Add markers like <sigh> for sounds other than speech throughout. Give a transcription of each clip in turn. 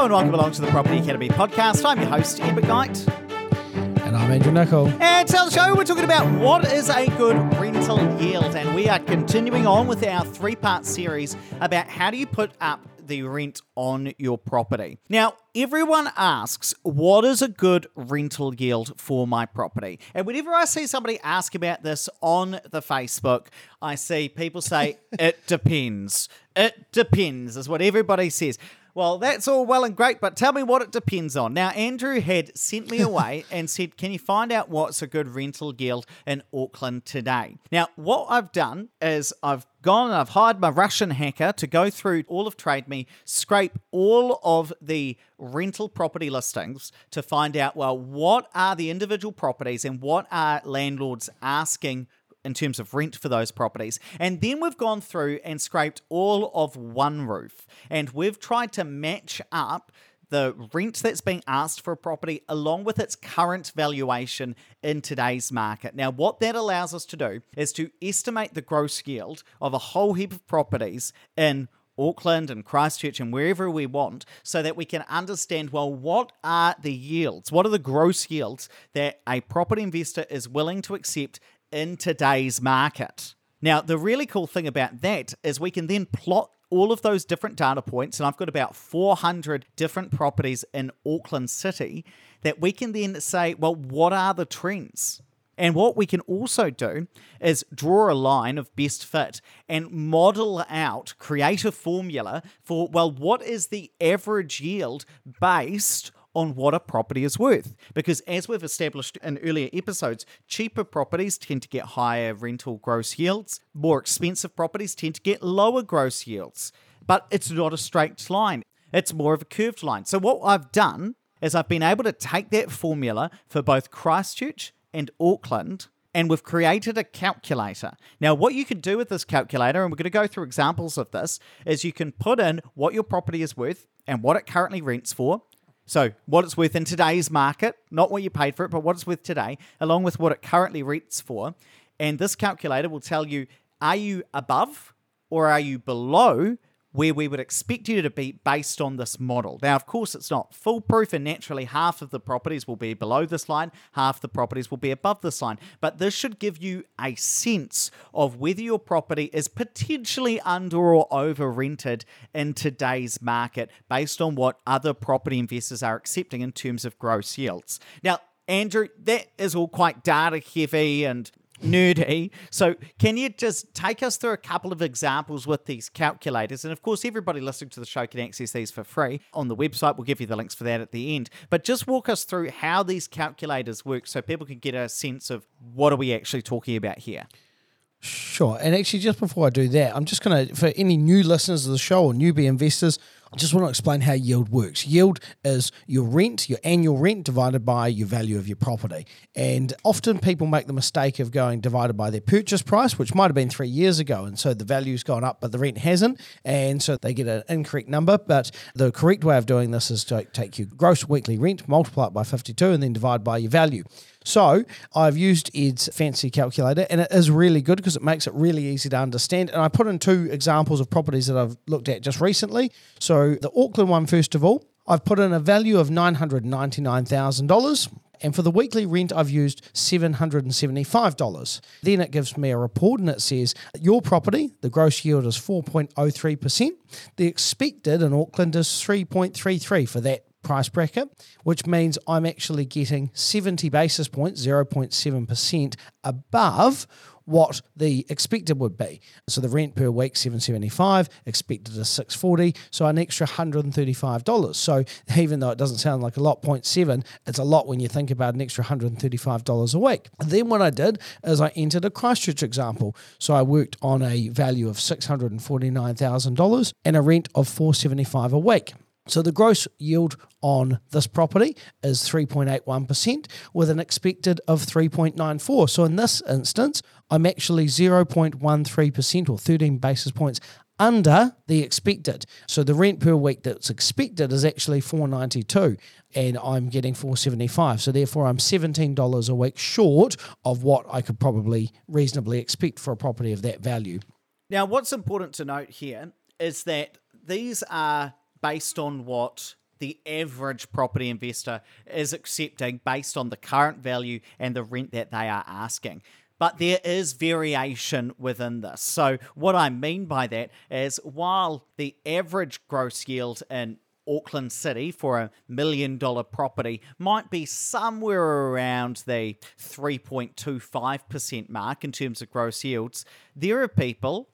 Hello and welcome along to the Property Academy podcast. I'm your host, Ed McKnight. And I'm Andrew Nicol. And tell the show, we're talking about what is a good rental yield. And we are continuing on with our three part series about how do you put up the rent on your property. Now, everyone asks, what is a good rental yield for my property? And whenever I see somebody ask about this on the Facebook, I see people say, <laughs> it depends. It depends, is what everybody says. Well, that's all well and great, but tell me what it depends on. Now, Andrew had sent me <laughs> away and said, Can you find out what's a good rental yield in Auckland today? Now, what I've done is I've gone and I've hired my Russian hacker to go through all of TradeMe, scrape all of the rental property listings to find out, well, what are the individual properties and what are landlords asking in terms of rent for those properties. And then we've gone through and scraped all of OneRoof and we've tried to match up the rent that's being asked for a property along with its current valuation in today's market. Now, what that allows us to do is to estimate the gross yield of a whole heap of properties in Auckland and Christchurch and wherever we want so that we can understand well, what are the yields? What are the gross yields that a property investor is willing to accept in today's market. Now, the really cool thing about that is we can then plot all of those different data points, and I've got about 400 different properties in Auckland City that we can then say, well, what are the trends? And what we can also do is draw a line of best fit and model out, create a formula for, well, what is the average yield based on what a property is worth. Because as we've established in earlier episodes, cheaper properties tend to get higher rental gross yields, more expensive properties tend to get lower gross yields. But it's not a straight line, it's more of a curved line. So, what I've done is I've been able to take that formula for both Christchurch and Auckland and we've created a calculator. Now, what you can do with this calculator, and we're going to go through examples of this, is you can put in what your property is worth and what it currently rents for, so, what it's worth in today's market, not what you paid for it, but what it's worth today, along with what it currently rents for. And this calculator will tell you are you above or are you below where we would expect you to be based on this model. Now, of course, it's not foolproof, and naturally, half of the properties will be below this line, half the properties will be above this line. But this should give you a sense of whether your property is potentially under or over rented in today's market based on what other property investors are accepting in terms of gross yields. Now, Andrew, that is all quite data heavy and nerdy. So, can you just take us through a couple of examples with these calculators? And of course, everybody listening to the show can access these for free on the website. We'll give you the links for that at the end. But just walk us through how these calculators work so people can get a sense of what are we actually talking about here. Sure. And actually, just before I do that, I'm just going to, for any new listeners of the show or newbie investors, just want to explain how yield works. Yield is your rent, your annual rent divided by your value of your property. And often people make the mistake of going divided by their purchase price, which might have been three years ago. And so the value's gone up, but the rent hasn't. And so they get an incorrect number. But the correct way of doing this is to take your gross weekly rent, multiply it by 52, and then divide by your value. So I've used Ed's fancy calculator, and it is really good because it makes it really easy to understand. And I put in two examples of properties that I've looked at just recently. So the Auckland one, first of all, I've put in a value of $999,000. And for the weekly rent, I've used $775. Then it gives me a report and it says your property, the gross yield is 4.03%. The expected in Auckland is 3.33 for that price bracket, which means I'm actually getting 70 basis points, 0.7% above what the expected would be. So the rent per week 775, expected is 640, so an extra $135. So even though it doesn't sound like a lot, 0.7, it's a lot when you think about an extra $135 a week. then what I did is I entered a Christchurch example. So I worked on a value of $649,000 and a rent of 475 a week. So the gross yield on this property is 3.81% with an expected of 3.94. So in this instance, I'm actually 0.13% or 13 basis points under the expected. So the rent per week that's expected is actually 492 and I'm getting 475. So therefore I'm $17 a week short of what I could probably reasonably expect for a property of that value. Now what's important to note here is that these are based on what the average property investor is accepting based on the current value and the rent that they are asking. But there is variation within this. So, what I mean by that is while the average gross yield in Auckland City for a million dollar property might be somewhere around the 3.25% mark in terms of gross yields, there are people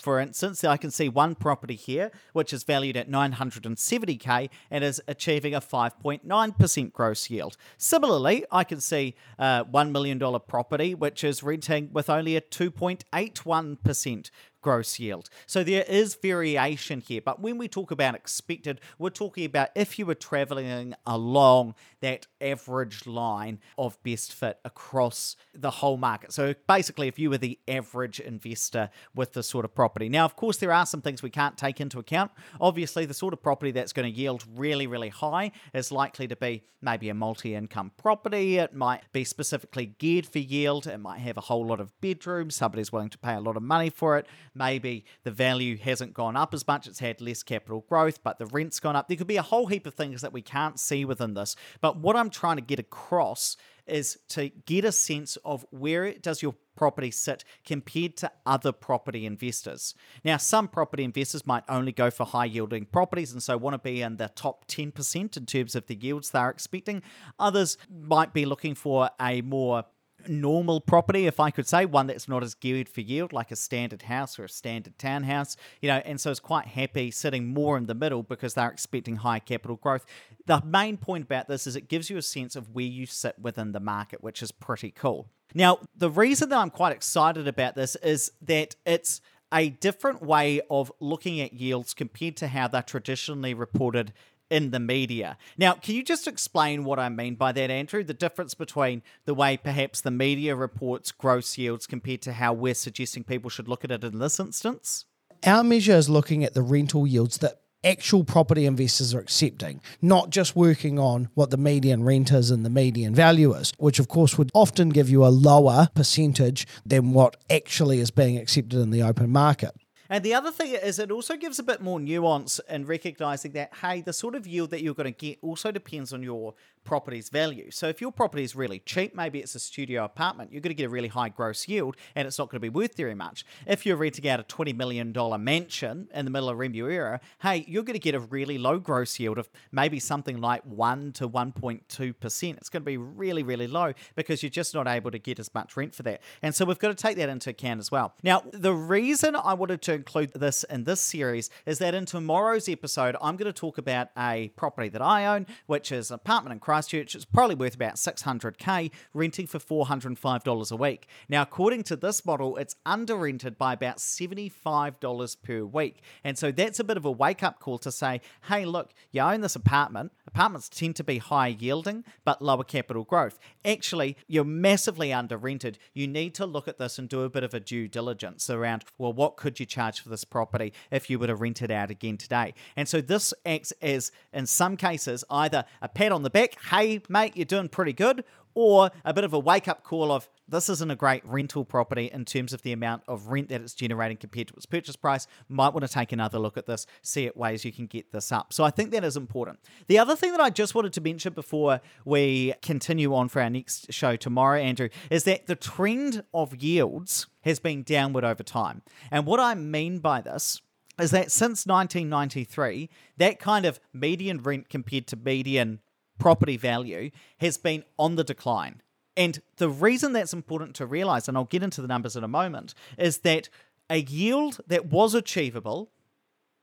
for instance, I can see one property here, which is valued at 970k and is achieving a 5.9% gross yield. Similarly, I can see a $1 million property, which is renting with only a 2.81% gross yield. So there is variation here. But when we talk about expected, we're talking about if you were traveling along that average line of best fit across the whole market. So basically, if you were the average investor with this sort of property. Now, of course, there are some things we can't take into account. Obviously, the sort of property that's going to yield really, really high is likely to be maybe a multi income property. It might be specifically geared for yield. It might have a whole lot of bedrooms. Somebody's willing to pay a lot of money for it maybe the value hasn't gone up as much, it's had less capital growth, but the rent's gone up. There could be a whole heap of things that we can't see within this. But what I'm trying to get across is to get a sense of where does your property sit compared to other property investors. Now, some property investors might only go for high yielding properties and so want to be in the top 10% in terms of the yields they're expecting. Others might be looking for a more normal property, if I could say, one that's not as geared for yield, like a standard house or a standard townhouse, you know, and so it's quite happy sitting more in the middle because they're expecting high capital growth. The main point about this is it gives you a sense of where you sit within the market, which is pretty cool. Now, the reason that I'm quite excited about this is that it's a different way of looking at yields compared to how they're traditionally reported in the media. Now, can you just explain what I mean by that, Andrew? The difference between the way perhaps the media reports gross yields compared to how we're suggesting people should look at it in this instance? Our measure is looking at the rental yields that actual property investors are accepting, not just working on what the median rent is and the median value is, which of course would often give you a lower percentage than what actually is being accepted in the open market. And the other thing is, it also gives a bit more nuance in recognizing that, hey, the sort of yield that you're going to get also depends on your property's value. So if your property is really cheap, maybe it's a studio apartment, you're going to get a really high gross yield and it's not going to be worth very much. If you're renting out a $20 million mansion in the middle of Remuera, hey, you're going to get a really low gross yield of maybe something like 1 to 1.2%. It's going to be really, really low because you're just not able to get as much rent for that. And so we've got to take that into account as well. Now, the reason I wanted to include this in this series is that in tomorrow's episode, I'm going to talk about a property that I own, which is an apartment in Christchurch. It's probably worth about 600k, renting for $405 a week. Now, according to this model, it's under rented by about $75 per week. And so that's a bit of a wake up call to say, hey, look, you own this apartment. Apartments tend to be high yielding, but lower capital growth. Actually, you're massively under rented. You need to look at this and do a bit of a due diligence around, well, what could you charge for this property if you were to rent it out again today? And so this acts as, in some cases, either a pat on the back hey, mate, you're doing pretty good, or a bit of a wake up call of this isn't a great rental property in terms of the amount of rent that it's generating compared to its purchase price. Might want to take another look at this, see it ways you can get this up. So I think that is important. The other thing that I just wanted to mention before we continue on for our next show tomorrow, Andrew, is that the trend of yields has been downward over time. And what I mean by this is that since 1993, that kind of median rent compared to median property value has been on the decline. And the reason that's important to realize, and I'll get into the numbers in a moment, is that a yield that was achievable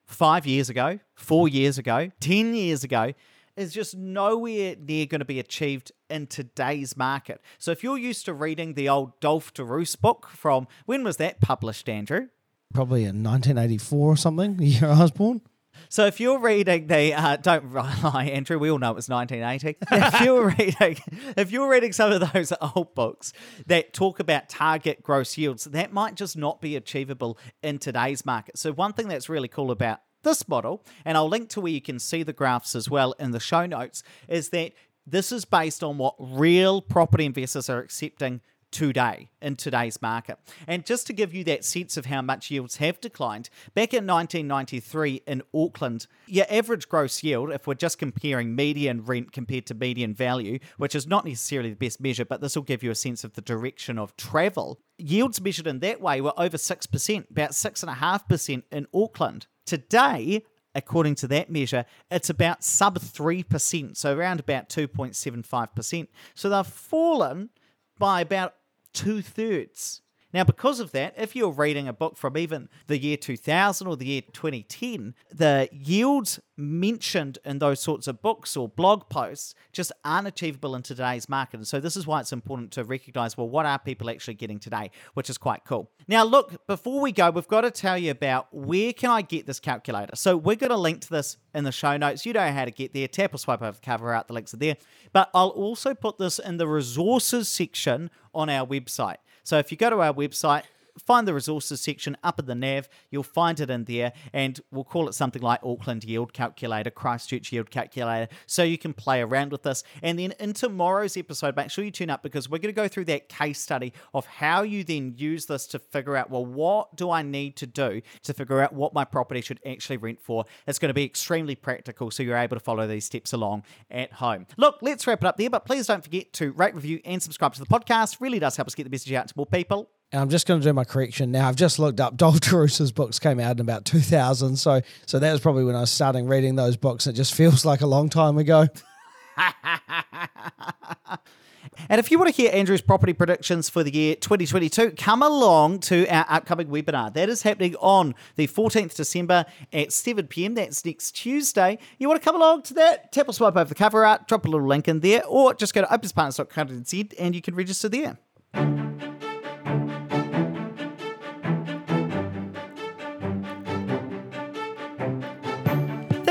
five years ago, four years ago, 10 years ago, is just nowhere near going to be achieved in today's market. So if you're used to reading the old Dolf de Roos book from, when was that published, Andrew? Probably in 1984 or something, the year I was born. So if you're reading the uh, don't <laughs> lie, Andrew, we all know it was 1980. if you're <laughs> reading, if you're reading some of those <laughs> old books that talk about target gross yields, that might just not be achievable in today's market. So one thing that's really cool about this model, and I'll link to where you can see the graphs as well in the show notes, is that this is based on what real property investors are accepting today in today's market. And just to give you that sense of how much yields have declined, back in 1993 in Auckland, your average gross yield, if we're just comparing median rent compared to median value, which is not necessarily the best measure, but this will give you a sense of the direction of travel, yields measured in that way were over 6%, about 6.5% in Auckland. Today, according to that measure, it's about sub 3%, so around about 2.75%. So they've fallen by about two thirds. Now, because of that, if you're reading a book from even the year 2000 or the year 2010, the yields mentioned in those sorts of books or blog posts just aren't achievable in today's market. And so, this is why it's important to recognize well, what are people actually getting today, which is quite cool. Now, look, before we go, we've got to tell you about where can I get this calculator. So, we're going to link to this in the show notes. You know how to get there. Tap or swipe over the cover out, the links are there. But I'll also put this in the resources section on our website. So if you go to our website, find the resources section up in the nav. You'll find it in there, and we'll call it something like Auckland Yield Calculator, Christchurch Yield Calculator, so you can play around with this. And then in tomorrow's episode, make sure you tune up because we're going to go through that case study of how you then use this to figure out, well, what do I need to do to figure out what my property should actually rent for? It's going to be extremely practical, so you're able to follow these steps along at home. Look, let's wrap it up there, but please don't forget to rate, review, and subscribe to the podcast. Really does help us get the message out to more people. And I'm just going to do my correction now. I've just looked up. <laughs> Dolf de Roos's books came out in about 2000, so so that was probably when I was starting reading those books. It just feels like a long time ago. <laughs> And if you want to hear Andrew's property predictions for the year 2022, come along to our upcoming webinar. That is happening on the 14th December at 7 pm. That's next Tuesday. You want to come along to that? Tap or swipe over the cover art, drop a little link in there, or just go to opespartners.co.nz and you can register there.